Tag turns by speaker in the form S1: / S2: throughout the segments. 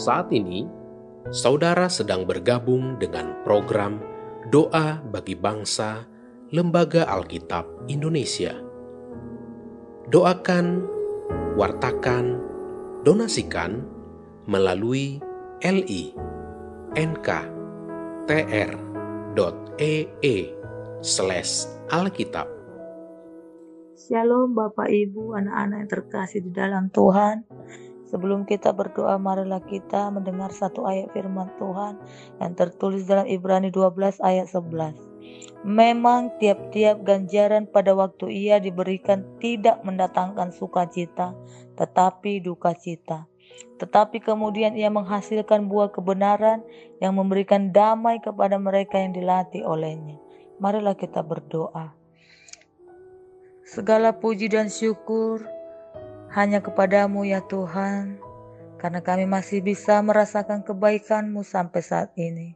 S1: Saat ini, saudara sedang bergabung dengan program Doa bagi Bangsa Lembaga Alkitab Indonesia. Doakan, wartakan, donasikan melalui li nk.tr.ee slash alkitab.
S2: Shalom Bapak Ibu, anak-anak yang terkasih di dalam Tuhan. Sebelum kita berdoa, marilah kita mendengar satu ayat firman Tuhan yang tertulis dalam Ibrani 12 ayat 11. Memang tiap-tiap ganjaran pada waktu ia diberikan tidak mendatangkan sukacita, tetapi duka cita. Tetapi kemudian ia menghasilkan buah kebenaran yang memberikan damai kepada mereka yang dilatih olehnya. Marilah kita berdoa. Segala puji dan syukur hanya kepadamu ya Tuhan, karena kami masih bisa merasakan kebaikanmu sampai saat ini.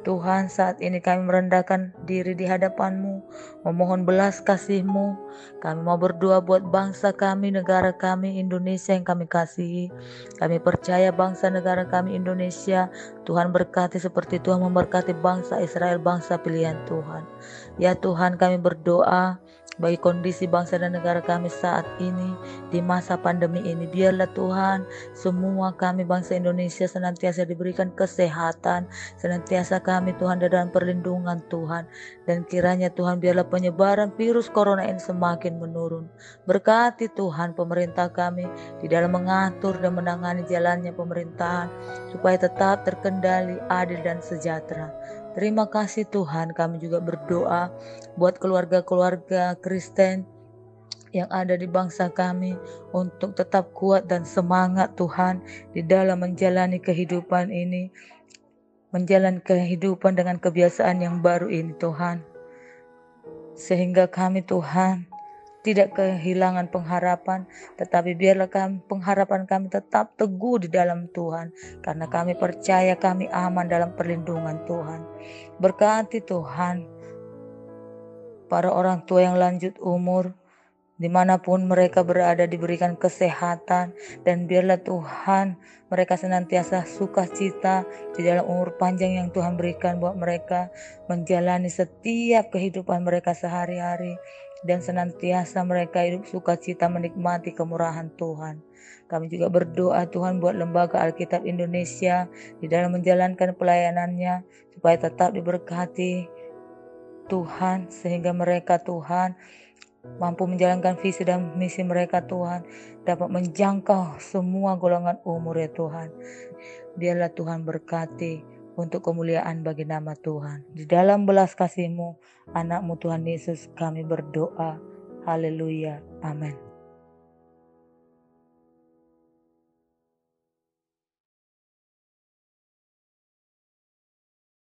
S2: Tuhan saat ini kami merendahkan diri di hadapanmu, memohon belas kasihmu. Kami mau berdoa buat bangsa kami, negara kami, Indonesia yang kami kasihi. Kami percaya bangsa negara kami Indonesia, Tuhan berkati seperti Tuhan memberkati bangsa Israel, bangsa pilihan Tuhan. Ya Tuhan kami berdoa, bagi kondisi bangsa dan negara kami saat ini di masa pandemi ini. Biarlah Tuhan semua kami bangsa Indonesia senantiasa diberikan kesehatan, senantiasa kami Tuhan dalam perlindungan Tuhan. Dan kiranya Tuhan biarlah penyebaran virus corona ini semakin menurun. Berkati Tuhan pemerintah kami di dalam mengatur dan menangani jalannya pemerintahan supaya tetap terkendali, adil dan sejahtera. Terima kasih Tuhan, kami juga berdoa buat keluarga-keluarga Kristen yang ada di bangsa kami untuk tetap kuat dan semangat Tuhan di dalam menjalani kehidupan ini, menjalani kehidupan dengan kebiasaan yang baru ini Tuhan. Sehingga kami Tuhan tidak kehilangan pengharapan, tetapi biarlah kami, pengharapan kami tetap teguh di dalam Tuhan, karena kami percaya kami aman dalam perlindungan Tuhan. Berkati Tuhan, para orang tua yang lanjut umur, di mana pun mereka berada diberikan kesehatan, dan biarlah Tuhan mereka senantiasa sukacita di dalam umur panjang yang Tuhan berikan buat mereka menjalani setiap kehidupan mereka sehari-hari dan senantiasa mereka hidup sukacita menikmati kemurahan Tuhan. Kami juga berdoa Tuhan buat Lembaga Alkitab Indonesia di dalam menjalankan pelayanannya supaya tetap diberkati Tuhan sehingga mereka Tuhan mampu menjalankan visi dan misi mereka Tuhan dapat menjangkau semua golongan umur ya Tuhan. Biarlah Tuhan berkati untuk kemuliaan bagi nama Tuhan. Di dalam belas kasih-Mu, anakmu Tuhan Yesus kami berdoa. Haleluya. Amin.